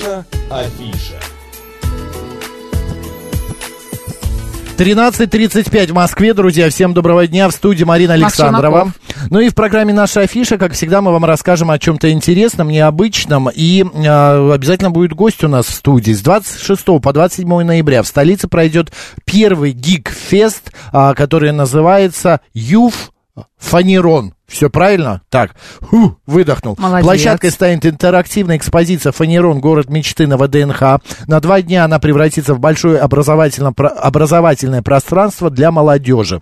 Наша афиша. 13.35 в Москве, друзья. Всем доброго дня. В студии Марина Александрова. Ну и в программе «Наша афиша», как всегда, мы вам расскажем о чем-то интересном, необычном. И э, обязательно будет гость у нас в студии. С 26 по 27 ноября в столице пройдет первый гик-фест, э, который называется «Юф Фанерон». Все правильно? Так, Фу, выдохнул. Молодец. Площадкой станет интерактивная экспозиция «Фанерон. Город мечты» на ВДНХ. На два дня она превратится в большое образовательно, образовательное пространство для молодежи.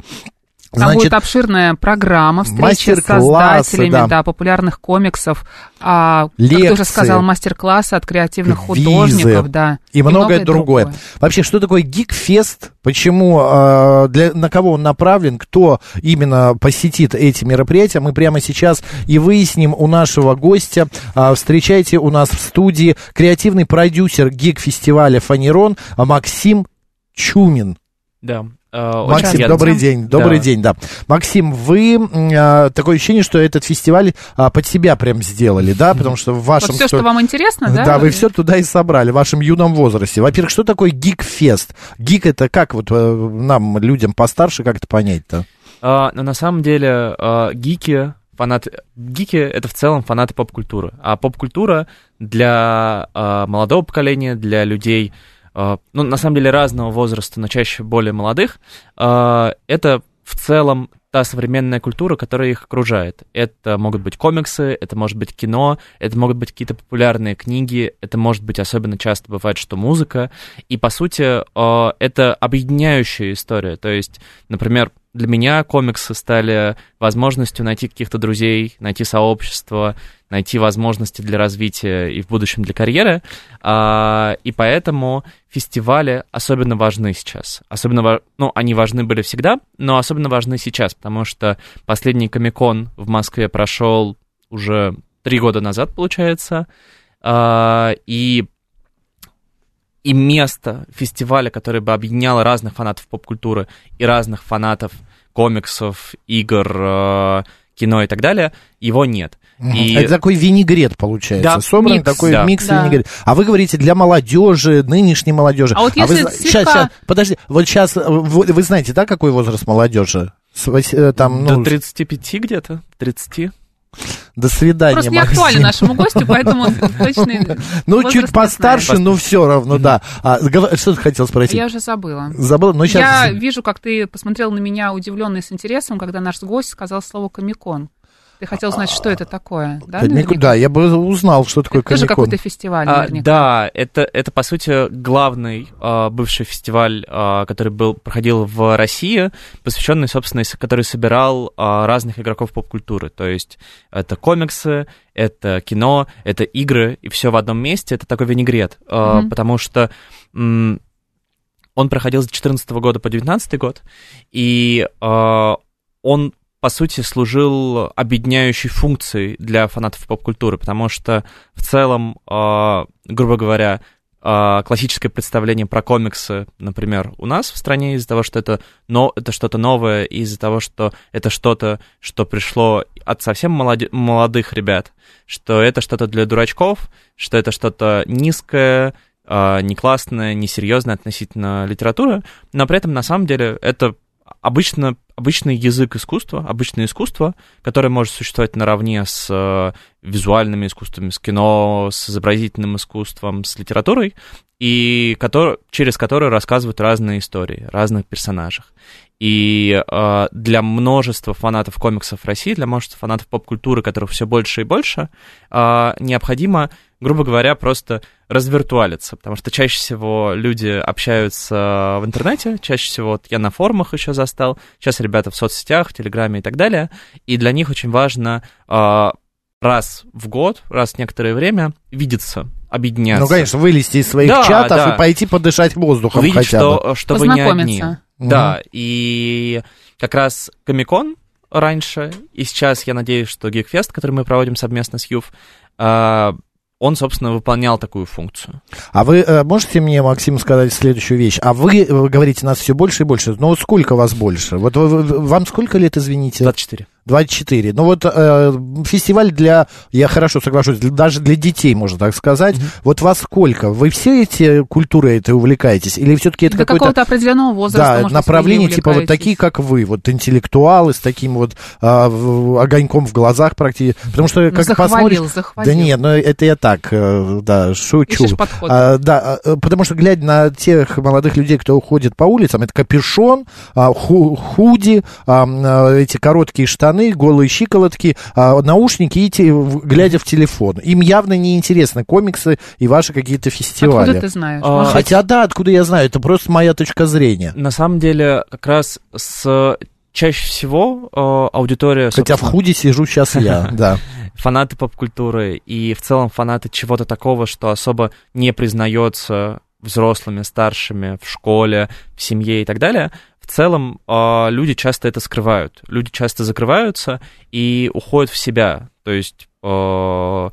Там будет обширная программа, встречи с создателями да. да. популярных комиксов, а, как ты Лекции. уже сказал, мастер-классы от креативных квизы художников, да. и многое другое. Вообще, что такое гикфест? Почему, э, для, на кого он направлен, кто именно посетит эти мероприятия, мы прямо сейчас и выясним у нашего гостя. А, встречайте у нас в студии креативный продюсер гик-фестиваля «Фанерон» Максим Чумин. Да. Э, очень Максим, приятно. добрый день, добрый Да. день, да. Максим, вы а, такое ощущение, что этот фестиваль а, под себя прям сделали, да, потому что в вашем Вот все, что вам интересно, да? да, вы все туда и собрали в вашем юном возрасте. Во-первых, что такое гик-фест? Гик это как вот э, нам, людям постарше, как это понять-то? А, но на самом деле а, гики, фанаты, гики это в целом фанаты поп-культуры. А поп-культура для а, молодого поколения, для людей, ну, на самом деле разного возраста, но чаще более молодых, а, это в целом та современная культура, которая их окружает. Это могут быть комиксы, это может быть кино, это могут быть какие-то популярные книги, это может быть особенно часто бывает, что музыка. И, по сути, э, это объединяющая история. То есть, например, для меня комиксы стали возможностью найти каких-то друзей, найти сообщество, найти возможности для развития и в будущем для карьеры. А, И поэтому фестивали особенно важны сейчас. Особенно, ну, они важны были всегда, но особенно важны сейчас, потому что последний Комикон в Москве прошел уже три года назад, получается. А, И и место фестиваля, которое бы объединяло разных фанатов поп-культуры и разных фанатов комиксов, игр, э, кино и так далее, его нет. И Это такой винегрет получается. Да, Собран микс, такой да. микс Да. винегрет. А вы говорите для молодежи, нынешней молодежи. А вот если вы, зна- слегка- щас, щас, подожди, вот сейчас вы, вы знаете, да, какой возраст молодежи? С э, там, ну, до 35 где-то, 30. до свидания, Просто не Максим. актуально нашему гостю, поэтому точный Ну, возраст чуть постарше, но все равно, да. А, что ты хотел спросить? Я уже забыла. Забыл, но сейчас... Я вижу, как ты посмотрел на меня удивленно и с интересом, когда наш гость сказал слово «комикон». Ты хотел знать, что это такое, да? Наверняка? Да, я бы узнал, что такое Это тоже комикон. какой-то фестиваль, А, наверняка. да, это, это, по сути, главный а, бывший фестиваль, а, который был, проходил в России, посвященный, собственно, который собирал а, разных игроков поп-культуры. То есть это комиксы, это кино, это игры, и все в одном месте. Это такой винегрет, а, Мгм. потому что м, он проходил с 2014 года по 2019 год, и а, он по сути, служил объединяющей функцией для фанатов поп-культуры, потому что в целом, э, грубо говоря, э, классическое представление про комиксы, например, у нас в стране из-за того, что это, но, это что-то новое, из-за того, что это что-то, что пришло от совсем молоде- молодых ребят, что это что-то для дурачков, что это что-то низкое, э, не классное, несерьезное относительно литературы, но при этом на самом деле это обычно, обычный язык искусства, обычное искусство, которое может существовать наравне с э, визуальными искусствами, с кино, с изобразительным искусством, с литературой, и который, через которое рассказывают разные истории, разных персонажах. И э, для множества фанатов комиксов России, для множества фанатов поп-культуры, которых все больше и больше, э, необходимо, грубо говоря, просто развиртуалиться, потому что чаще всего люди общаются в интернете, чаще всего вот я на форумах еще застал, сейчас ребята в соцсетях, в Телеграме и так далее, и для них очень важно э, раз в год, раз в некоторое время видеться, объединяться. Ну, конечно, вылезти из своих Да, чатов да. и пойти подышать воздухом увидеть, хотя бы. что, что вы не одни. Познакомиться. Да, и как раз Комикон раньше, и сейчас я надеюсь, что Гигфест, который мы проводим совместно с Юв, он, собственно, выполнял такую функцию. А вы э, можете мне, Максим, сказать следующую вещь? А вы, э, говорите, нас все больше и больше. Но вот сколько вас больше? Вот вы- вы- вам сколько лет, извините? 24. 24. Ну вот э, фестиваль для, я хорошо соглашусь, даже для детей, можно так сказать. Mm-hmm. Вот вас сколько? Вы все эти культуры это увлекаетесь? Или все-таки это До какого-то определенного возраста, Да, может, направление типа вот такие, как вы, вот интеллектуалы с таким вот а, огоньком в глазах практически. Потому что, ну, как захвалил, посмотришь... Захвалил. Да нет, ну это я так, э, да, шучу. А, да, а, потому что, глядя на тех молодых людей, кто уходит по улицам, это капюшон, а, ху худи, а, эти короткие штаны, голые щиколотки, наушники и те, глядя в телефон. Им явно не интересны комиксы и ваши какие-то фестивали. Откуда ты знаешь? А, хотя да, откуда я знаю, это просто моя точка зрения. На самом деле, как раз с чаще всего э, аудитория... Хотя в худи сижу сейчас я, да. Фанаты поп-культуры и в целом фанаты чего-то такого, что особо не признается взрослыми, старшими, в школе, в семье и так далее, в целом э, люди часто это скрывают. Люди часто закрываются и уходят в себя. То есть э,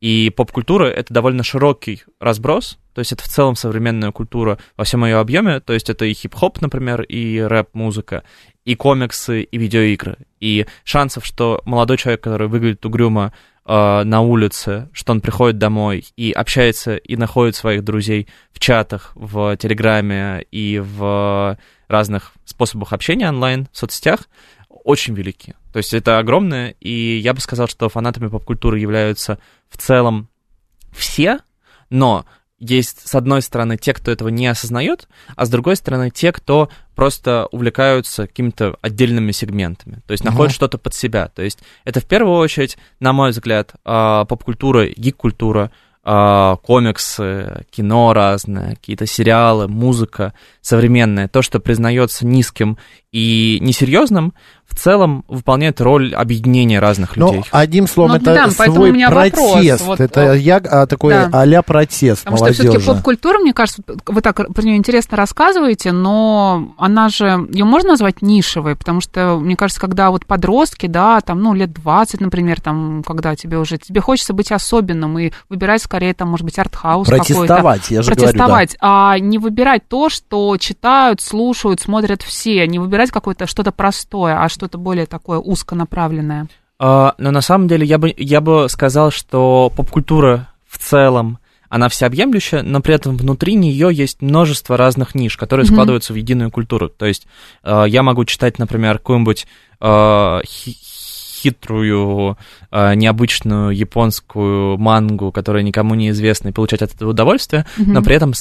и поп-культура — это довольно широкий разброс, то есть это в целом современная культура во всем ее объеме, то есть это и хип-хоп, например, и рэп-музыка, и комиксы, и видеоигры. И шансов, что молодой человек, который выглядит угрюмо э, на улице, что он приходит домой и общается и находит своих друзей в чатах, в Телеграме и в разных способах общения онлайн, в соцсетях, очень велики. То есть это огромное, и я бы сказал, что фанатами поп-культуры являются в целом все, но есть, с одной стороны, те, кто этого не осознает, а с другой стороны, те, кто просто увлекаются какими-то отдельными сегментами, то есть uh-huh. находят что-то под себя. То есть это в первую очередь, на мой взгляд, а, поп-культура, гик-культура, комиксы, кино разное, какие-то сериалы, музыка современная, то, что признается низким и несерьезным, в целом выполняет роль объединения разных ну, людей. одним словом, ну, это да, свой протест. Вот, это вот, я а, такой да. а-ля протест Потому молодежи. что все-таки поп-культура, мне кажется, вы так про нее интересно рассказываете, но она же, ее можно назвать нишевой, потому что, мне кажется, когда вот подростки, да, там, ну, лет 20, например, там, когда тебе уже, тебе хочется быть особенным и выбирать скорее, там, может быть, артхаус Протестовать, я же Протестовать, говорю, да. а не выбирать то, что читают, слушают, смотрят все, не выбирать какое-то что-то простое, а что-то более такое узконаправленное? Uh, но на самом деле я бы, я бы сказал, что поп-культура в целом, она всеобъемлющая, но при этом внутри нее есть множество разных ниш, которые mm-hmm. складываются в единую культуру. То есть uh, я могу читать, например, какую-нибудь uh, хитрую, необычную японскую мангу, которая никому не известна, и получать от этого удовольствие, mm-hmm. но при этом,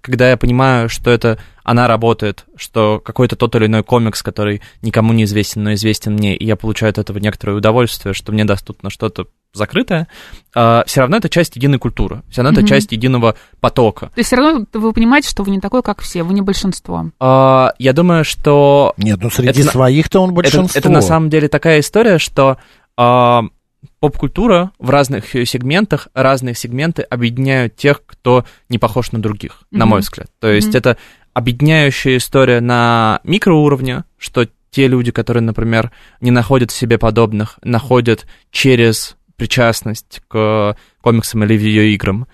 когда я понимаю, что это она работает, что какой-то тот или иной комикс, который никому не известен, но известен мне, и я получаю от этого некоторое удовольствие, что мне доступно что-то закрытое, э, все равно это часть единой культуры, все равно mm-hmm. это часть единого потока. То есть все равно вы понимаете, что вы не такой, как все, вы не большинство. Э, я думаю, что... Нет, ну среди это, своих-то он большинство. Это, это на самом деле такая история, что... Э, поп-культура в разных сегментах, разные сегменты объединяют тех, кто не похож на других, mm-hmm. на мой взгляд. То есть mm-hmm. это объединяющая история на микроуровне, что те люди, которые, например, не находят в себе подобных, находят через причастность к комиксам или видеоиграм.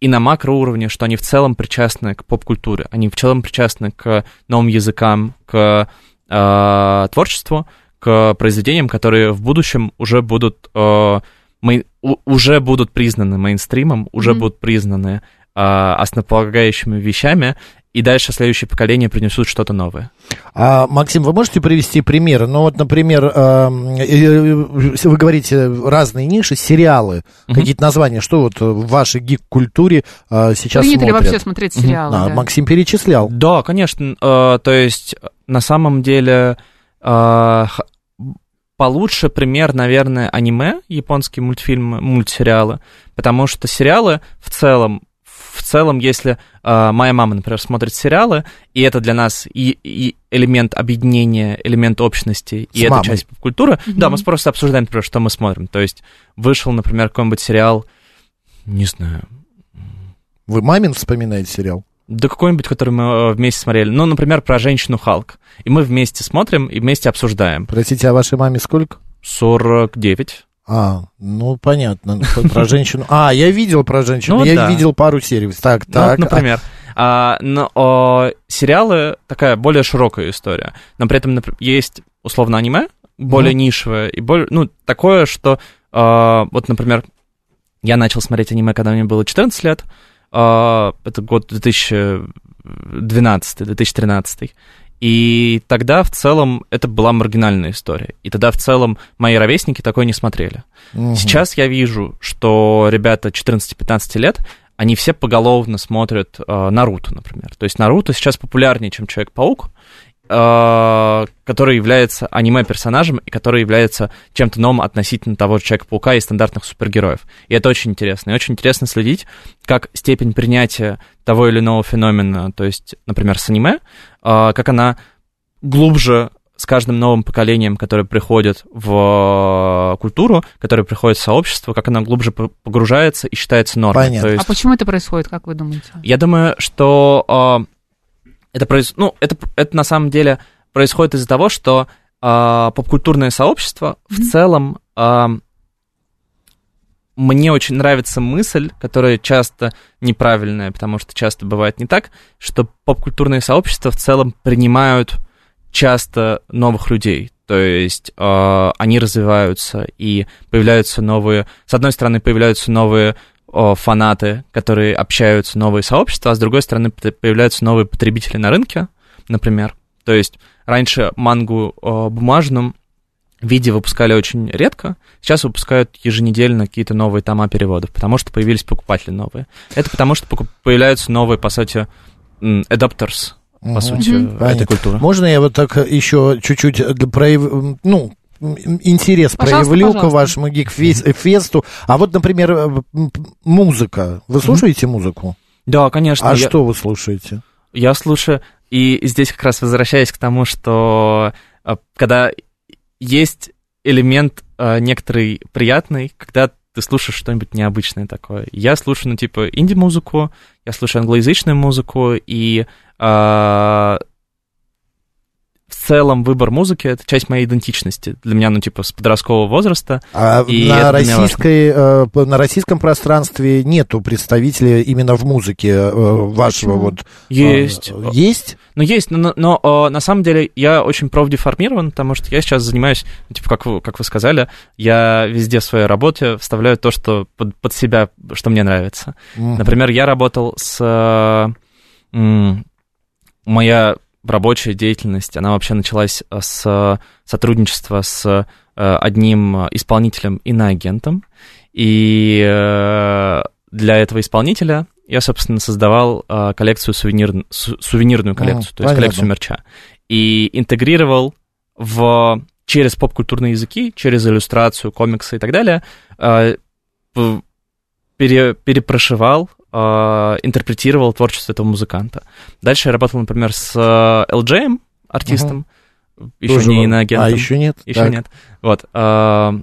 И на макроуровне, что они в целом причастны к поп-культуре, они в целом причастны к новым языкам, к э, творчеству, к произведениям, которые в будущем уже будут, э, мы, у, уже будут признаны мейнстримом, уже mm-hmm. будут признаны э, основополагающими вещами, и дальше следующее поколение принесут что-то новое. А, Максим, вы можете привести примеры? Ну вот, например, э, вы говорите разные ниши, сериалы, uh-huh. какие-то названия, что вот в вашей гик-культуре э, сейчас Принято смотрят? ли вообще смотреть сериалы? Uh-huh. Да. Максим перечислял. Да, конечно. Э, то есть, на самом деле, э, получше пример, наверное, аниме, японские мультфильмы, мультсериалы, потому что сериалы в целом в целом, если э, моя мама, например, смотрит сериалы, и это для нас и, и элемент объединения, элемент общности, и это часть культуры, mm-hmm. да, мы просто обсуждаем, например, что мы смотрим. То есть вышел, например, какой-нибудь сериал, не знаю. Вы мамин вспоминаете сериал? Да какой-нибудь, который мы э, вместе смотрели. Ну, например, про женщину Халк. И мы вместе смотрим и вместе обсуждаем. Простите, а вашей маме сколько? 49. А, ну понятно. Про женщину. А, я видел про женщину. Ну, я да. видел пару серий. Так, ну, так. Ну, например. А, но о, сериалы такая более широкая история. Но при этом например, есть условно аниме, более mm-hmm. нишевое, и более, ну, такое, что, э, вот, например, я начал смотреть аниме, когда мне было 14 лет, э, это год 2012-2013, и тогда в целом это была маргинальная история. И тогда в целом мои ровесники такое не смотрели. Угу. Сейчас я вижу, что ребята 14-15 лет, они все поголовно смотрят э, Наруто, например. То есть Наруто сейчас популярнее, чем Человек-паук, который является аниме-персонажем и который является чем-то новым относительно того же Человека-паука и стандартных супергероев. И это очень интересно. И очень интересно следить, как степень принятия того или иного феномена, то есть, например, с аниме, э, как она глубже с каждым новым поколением, которое приходит в культуру, которое приходит в сообщество, как она глубже погружается и считается нормой. Понятно. есть... А почему это происходит, как вы думаете? Я думаю, что э, это, проис... ну, это, это на самом деле происходит из-за того, что э, попкультурное сообщество mm-hmm. в целом... Э, мне очень нравится мысль, которая часто неправильная, потому что часто бывает не так, что попкультурные сообщества в целом принимают часто новых людей. То есть э, они развиваются и появляются новые... С одной стороны, появляются новые фанаты, которые общаются, новые сообщества, а с другой стороны, появляются новые потребители на рынке, например. То есть раньше мангу э, бумажном виде выпускали очень редко, сейчас выпускают еженедельно какие-то новые тома переводов, потому что появились покупатели новые. Это потому что появляются новые, по сути, adapters, по угу. сути, угу. этой культуры. Можно я вот так еще чуть-чуть прояв... ну, интерес пожалуйста, проявлю пожалуйста. к вашему гик-фесту. А вот, например, э, музыка. Вы слушаете музыку? Да, конечно. А я... что вы слушаете? Я слушаю, и здесь как раз возвращаясь к тому, что э, когда есть элемент э, некоторый приятный, когда ты слушаешь что-нибудь необычное такое. Я слушаю, ну, типа, инди-музыку, я слушаю англоязычную музыку, и а, целом выбор музыки это часть моей идентичности для меня, ну типа с подросткового возраста. А на российской э, на российском пространстве нету представителей именно в музыке э, вашего Почему? вот. Есть. Э, есть. Ну есть, но, но, но на самом деле я очень профдеформирован, потому что я сейчас занимаюсь, ну, типа как вы, как вы сказали, я везде в своей работе вставляю то, что под, под себя, что мне нравится. Угу. Например, я работал с моя рабочая деятельность, она вообще началась э, с сотрудничества с э, одним исполнителем иноагентом. И э, для этого исполнителя я, собственно, создавал коллекцию сувенир, сувенирную коллекцию, а, то есть понятно. коллекцию мерча. И интегрировал в, через поп-культурные языки, через иллюстрацию, комиксы и так далее, пере, перепрошивал э, интерпретировал творчество этого музыканта. Дальше я работал, например, с э, LJ, артистом, угу. еще Тоже не иноагентом. А, еще нет? Еще так. нет. Вот. Э,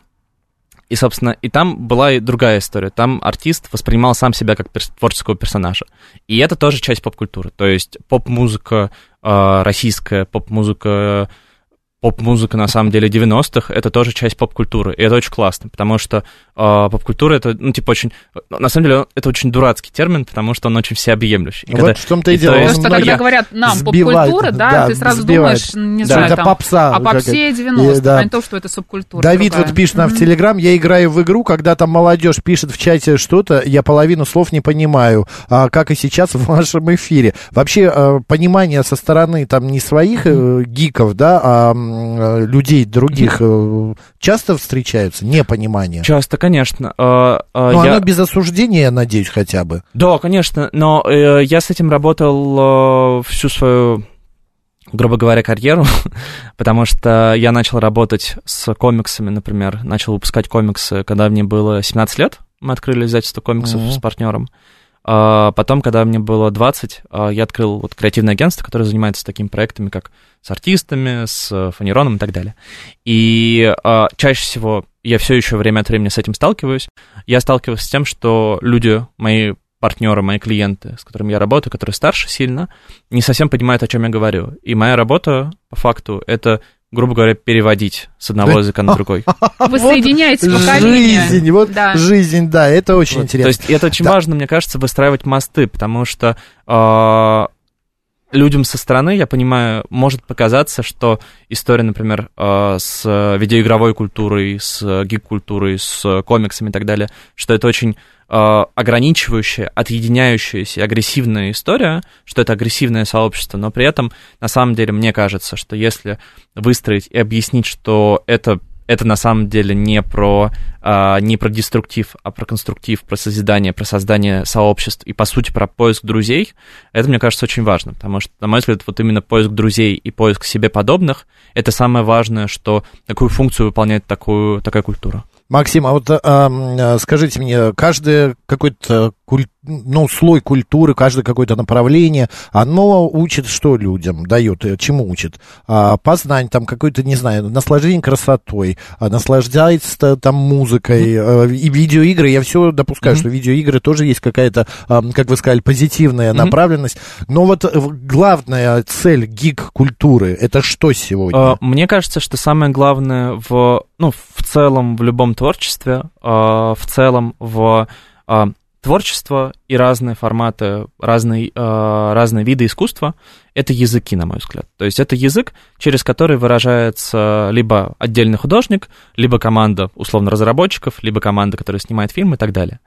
и, собственно, и там была и другая история. Там артист воспринимал сам себя как перс- творческого персонажа. И это тоже часть поп-культуры. То есть поп-музыка э, российская, поп-музыка поп-музыка, на самом деле, 90-х, это тоже часть поп-культуры, и это очень классно, потому что поп-культура, это, ну, типа, очень, на самом деле, это очень дурацкий термин, потому что он очень всеобъемлющий. И вот когда, в том-то и дело. Просто когда я... говорят нам поп-культура, да, да, ты сразу сбивает. думаешь, не да, знаю, это там, попса, о попсе 90 да. а не то, что это субкультура. Давид другая. вот пишет нам mm-hmm. в Телеграм, я играю в игру, когда там молодежь пишет в чате что-то, я половину слов не понимаю, а, как и сейчас в вашем эфире. Вообще, а, понимание со стороны, там, не своих mm-hmm. гиков, да, а людей, людей других э, часто встречаются непонимание? Часто, конечно. Э, э, но я... оно без осуждения, я надеюсь, хотя бы. Да, конечно, но я с этим работал всю свою грубо говоря, карьеру, потому что я начал работать с комиксами, например, начал выпускать комиксы, когда мне было 17 лет, мы открыли издательство комиксов mm-hmm. с партнером. А потом, когда мне было 20, а, я открыл вот креативное агентство, которое занимается такими проектами, как с артистами, с фанероном и так далее. И а, чаще всего я все еще время от времени с этим сталкиваюсь. Я сталкиваюсь с тем, что люди, мои партнеры, мои клиенты, с которыми я работаю, которые старше сильно, не совсем понимают, о чем я говорю. И моя работа, по факту, это грубо говоря, переводить с одного языка на другой. Вы соединяете поколения. Жизнь, вот да. жизнь, да, это очень вот, интересно. То есть это очень да. важно, мне кажется, выстраивать мосты, потому что э, людям со стороны, я понимаю, может показаться, что история, например, э, с видеоигровой культурой, с гик-культурой, с комиксами и так далее, что это очень ограничивающая, отъединяющаяся, агрессивная история, что это агрессивное сообщество, но при этом, на самом деле, мне кажется, что если выстроить и объяснить, что это это на самом деле не про, а, не про деструктив, а про конструктив, про созидание, про создание сообществ и, по сути, про поиск друзей, это, мне кажется, очень важно, потому что, на мой взгляд, вот именно поиск друзей и поиск себе подобных — это самое важное, что такую функцию выполняет такую, такая культура. Максим, а вот а, а, скажите мне, каждый какой-то куль... ну, слой культуры, каждое какое-то направление, оно учит что людям, дает, э, чему учит? А, познание, там, какой-то, не знаю, наслаждение красотой, а, наслаждается там музыкой, mm-hmm. и видеоигры, я все допускаю, mm-hmm. что видеоигры тоже есть какая-то, а, как вы сказали, позитивная mm-hmm. направленность, но вот главная цель гик-культуры, это что сегодня? Мне кажется, что самое главное в, ну, в целом в любом творчестве, в целом в творчество и разные форматы, разные, э, разные виды искусства — это языки, на мой взгляд. То есть это язык, через который выражается либо отдельный художник, либо команда, условно, разработчиков, либо команда, которая снимает фильм и так далее.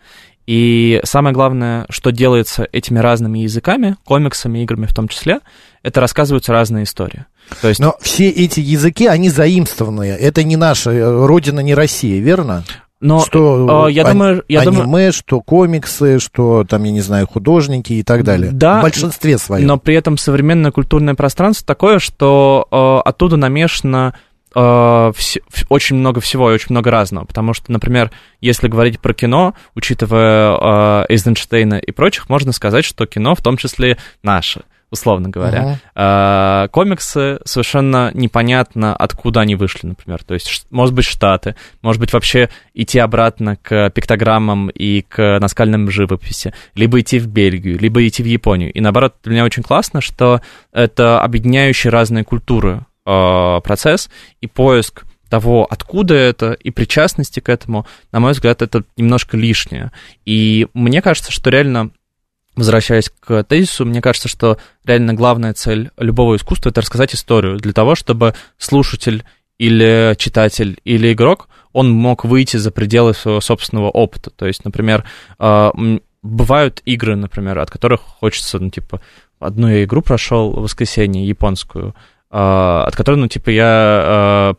И самое главное, что делается этими разными языками, комиксами, играми в том числе, это рассказываются разные истории. То есть... Но все эти языки, они заимствованные. Это не наша э, родина, не Россия, верно? Но что э, я а, думаю, я аниме, думаю, что комиксы, что там, я не знаю, художники и так далее. Да, в большинстве своем. Но при этом современное культурное пространство такое, что э, оттуда намешано э, вс- очень много всего и очень много разного. Потому что, например, если говорить про кино, учитывая э, Эйзенштейна и прочих, можно сказать, что кино в том числе наше условно говоря. Uh-huh. А, комиксы совершенно непонятно, откуда они вышли, например. То есть, может быть, Штаты, может быть, вообще идти обратно к пиктограммам и к наскальным живописи, либо идти в Бельгию, либо идти в Японию. И наоборот, для меня очень классно, что это объединяющий разные культуры э, процесс и поиск того, откуда это, и причастности к этому, на мой взгляд, это немножко лишнее. И мне кажется, что реально возвращаясь к тезису, мне кажется, что реально главная цель любого искусства — это рассказать историю для того, чтобы слушатель или читатель, или игрок, он мог выйти за пределы своего собственного опыта. То есть, например, а, бывают игры, например, от которых хочется, ну, типа, одну я игру прошел в воскресенье, японскую, а, от которой, ну, типа, я а,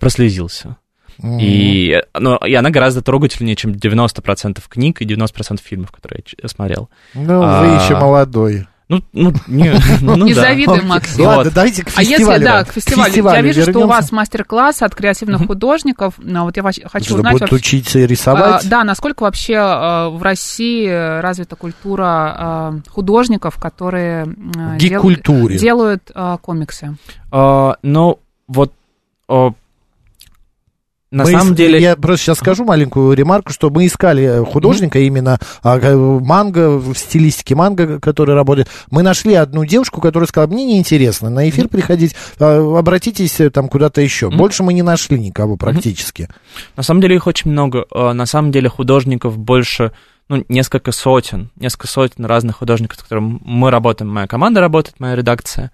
прослезился. И, ну, и она гораздо трогательнее, чем 90% книг и 90% фильмов, которые я смотрел. Ну, а, вы еще молодой. Ну, ну, не, ну, не да. завидуй, Максим. Ладно, давайте к фестивалю. А если, да, к фестивалю. К фестивалю я вижу, вернемся. что у вас мастер-класс от креативных художников. Но вот я хочу узнать... Будут вообще, учиться рисовать? А, да, насколько вообще а, в России развита культура а, художников, которые дел, делают а, комиксы? А, ну, вот на мы самом деле... Я просто сейчас скажу маленькую ремарку, что мы искали художника mm-hmm. именно а, манго, в стилистике манго, который работает. Мы нашли одну девушку, которая сказала, мне неинтересно на эфир mm-hmm. приходить, а, обратитесь э, там куда-то еще. Mm-hmm. Больше мы не нашли никого практически. Mm-hmm. На самом деле их очень много. А, на самом деле художников больше ну, несколько сотен, несколько сотен разных художников, с которыми мы работаем, моя команда работает, моя редакция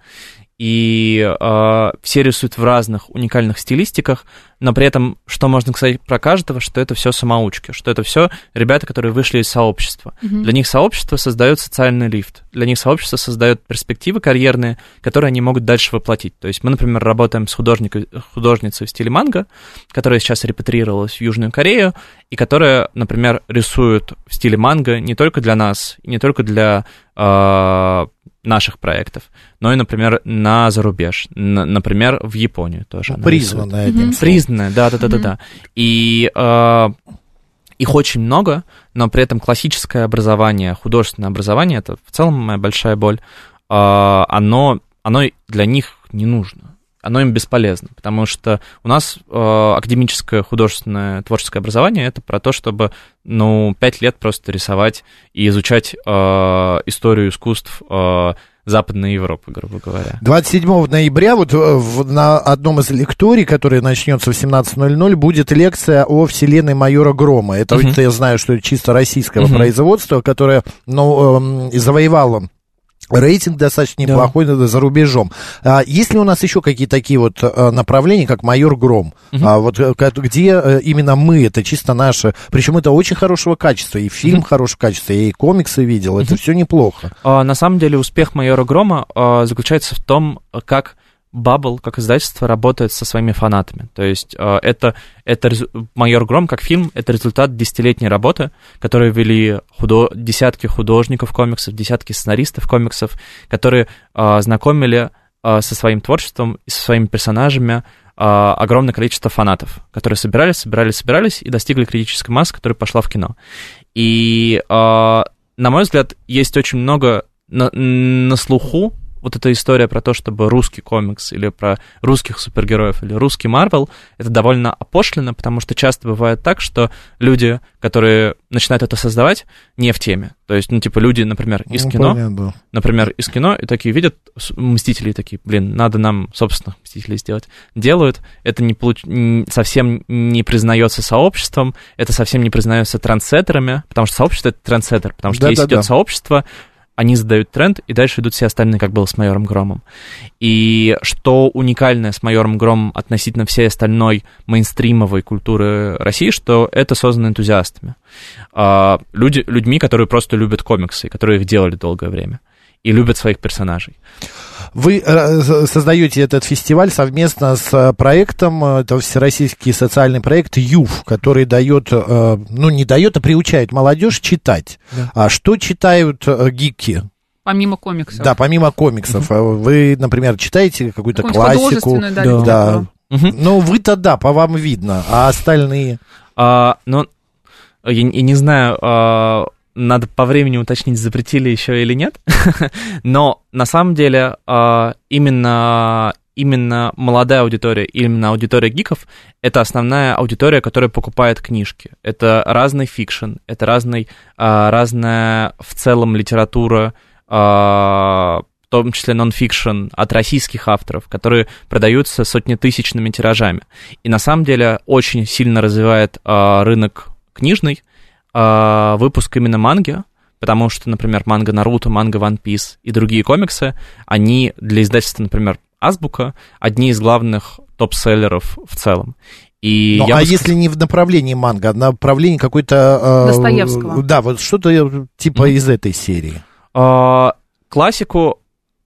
и э, все рисуют в разных уникальных стилистиках, но при этом, что можно сказать про каждого, что это все самоучки, что это все ребята, которые вышли из сообщества. Mm-hmm. Для них сообщество создает социальный лифт, для них сообщество создает перспективы карьерные, которые они могут дальше воплотить. То есть мы, например, работаем с художникой, художницей в стиле манго, которая сейчас репатрировалась в Южную Корею, и которая, например, рисует в стиле манго не только для нас, не только для э, наших проектов, но и, например, на зарубеж, например, в Японию тоже. Ну, признанная, mm Признанная, да-да-да-да. И э, их очень много, но при этом классическое образование, художественное образование, это в целом моя большая боль, э, оно, оно для них не нужно оно им бесполезно, потому что у нас э, академическое художественное творческое образование это про то, чтобы, ну, пять лет просто рисовать и изучать э, историю искусств э, Западной Европы, грубо говоря. 27 ноября вот э, в, на одном из лекторий, который начнется в 17.00, будет лекция о вселенной майора Грома. Это, uh-huh. я знаю, что это чисто российского uh-huh. производства, которое ну, э, завоевало Рейтинг достаточно неплохой да. за рубежом. А, есть ли у нас еще какие-то такие вот а, направления, как майор Гром? Угу. А, вот где а, именно мы, это чисто наше. Причем это очень хорошего качества. И фильм угу. хорошего качества, и комиксы видел. Угу. Это все неплохо. А, на самом деле успех майора Грома а, заключается в том, как Bubble, как издательство, работает со своими фанатами. То есть э, это, это «Майор Гром» как фильм, это результат десятилетней работы, которую вели худо... десятки художников комиксов, десятки сценаристов комиксов, которые э, знакомили э, со своим творчеством и со своими персонажами огромное количество фанатов, которые собирались, собирались, собирались и достигли критической массы, которая пошла в кино. И, на мой взгляд, есть очень много на, на слуху вот эта история про то, чтобы русский комикс или про русских супергероев или русский Марвел, это довольно опошлено, потому что часто бывает так, что люди, которые начинают это создавать, не в теме. То есть, ну, типа, люди, например, из ну, кино, понятно. например, из кино, и такие видят Мстителей, такие, блин, надо нам собственных Мстителей сделать. Делают, это не получ... совсем не признается сообществом, это совсем не признается трансеттерами, потому что сообщество — это трансеттер, потому что да, если да, идет да. сообщество, они задают тренд, и дальше идут все остальные, как было с майором Громом. И что уникальное с майором Громом относительно всей остальной мейнстримовой культуры России, что это создано энтузиастами. А, люди, людьми, которые просто любят комиксы, которые их делали долгое время, и любят своих персонажей. Вы э, создаете этот фестиваль совместно с э, проектом, э, это всероссийский социальный проект ЮФ, который дает, ну не дает, а приучает молодежь читать. Да. А что читают гики? Помимо комиксов. Да, помимо комиксов. Угу. Вы, например, читаете какую-то классику. Да, да. да. Угу. Ну, вы-то да, по вам видно, а остальные? А, ну, я, я не знаю, а, надо по времени уточнить, запретили еще или нет. Но на самом деле а, именно именно молодая аудитория, именно аудитория гиков, это основная аудитория, которая покупает книжки. Это разный fiction, это разный, а, разная в целом литература, а, в том числе нон-фикшн от российских авторов, которые продаются сотнетысячными тиражами. И на самом деле очень сильно развивает рынок книжный, э, выпуск именно манги, потому что, например, манга Наруто, манга One Piece и другие комиксы, они для издательства, например, Азбука, одни из главных топ-селлеров в целом. И ну, а бы... если не в направлении манга, а в направлении какой-то... Э, Достоевского. Да, вот что-то типа mm-hmm. из этой серии. Э, классику,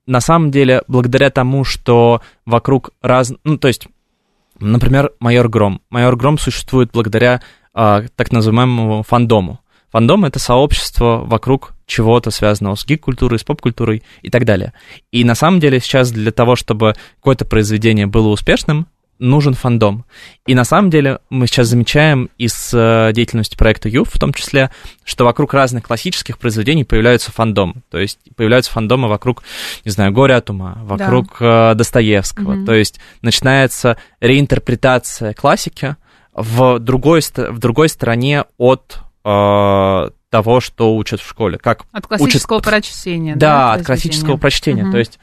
на самом деле, благодаря тому, что вокруг раз... Ну, то есть, например, Майор Гром. Майор Гром существует благодаря а, так называемому фандому. Фандом — это сообщество вокруг чего-то связанного с гик-культурой, с поп-культурой и так далее. И на самом деле сейчас для того, чтобы какое-то произведение было успешным, нужен фандом. И на самом деле мы сейчас замечаем из э, деятельности проекта Ю, в том числе, что вокруг разных классических произведений появляются фандомы. То есть появляются фандомы вокруг, не знаю, Горя от ума, вокруг да. Э, Достоевского. Mm-hmm. То есть начинается реинтерпретация классики, в другой, в другой стороне от э, того, что учат в школе. Как от классического учат... прочтения. Да, да от классического прочтения. Угу. То есть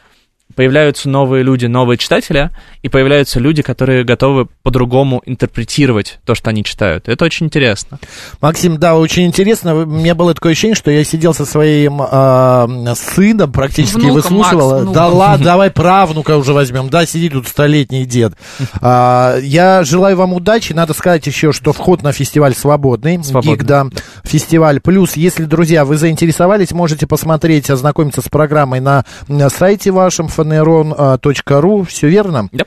появляются новые люди, новые читатели, и появляются люди, которые готовы по-другому интерпретировать то, что они читают. Это очень интересно. Максим, да, очень интересно. У меня было такое ощущение, что я сидел со своим э, сыном, практически Внуком, выслушивал. Макс, да ладно, давай правнука уже возьмем. Да, сидит тут столетний дед. А, я желаю вам удачи. Надо сказать еще, что вход на фестиваль свободный. Свободный. Гиг, да, фестиваль. Плюс, если, друзья, вы заинтересовались, можете посмотреть, ознакомиться с программой на сайте вашем faneron.ru, все верно? Да.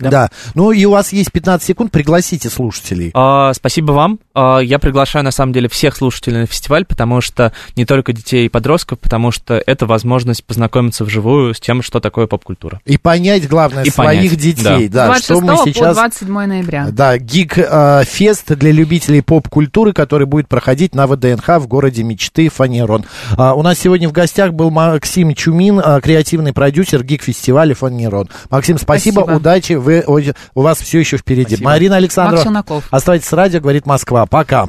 Да. да. Ну и у вас есть 15 секунд, пригласите слушателей. А, спасибо вам. А, я приглашаю, на самом деле, всех слушателей на фестиваль, потому что не только детей и подростков, потому что это возможность познакомиться вживую с тем, что такое поп-культура. И понять, главное, и своих понять. детей. Да. Да, что мы сейчас... по 27 ноября. Да, гик-фест для любителей поп-культуры, который будет проходить на ВДНХ в городе мечты Фанерон. А, у нас сегодня в гостях был Максим Чумин, а, креативный продюсер гик-фестиваля Фанерон. Максим, спасибо, спасибо. удачи. Вы, у вас все еще впереди. Спасибо. Марина Александрова. Оставайтесь с радио, говорит Москва. Пока.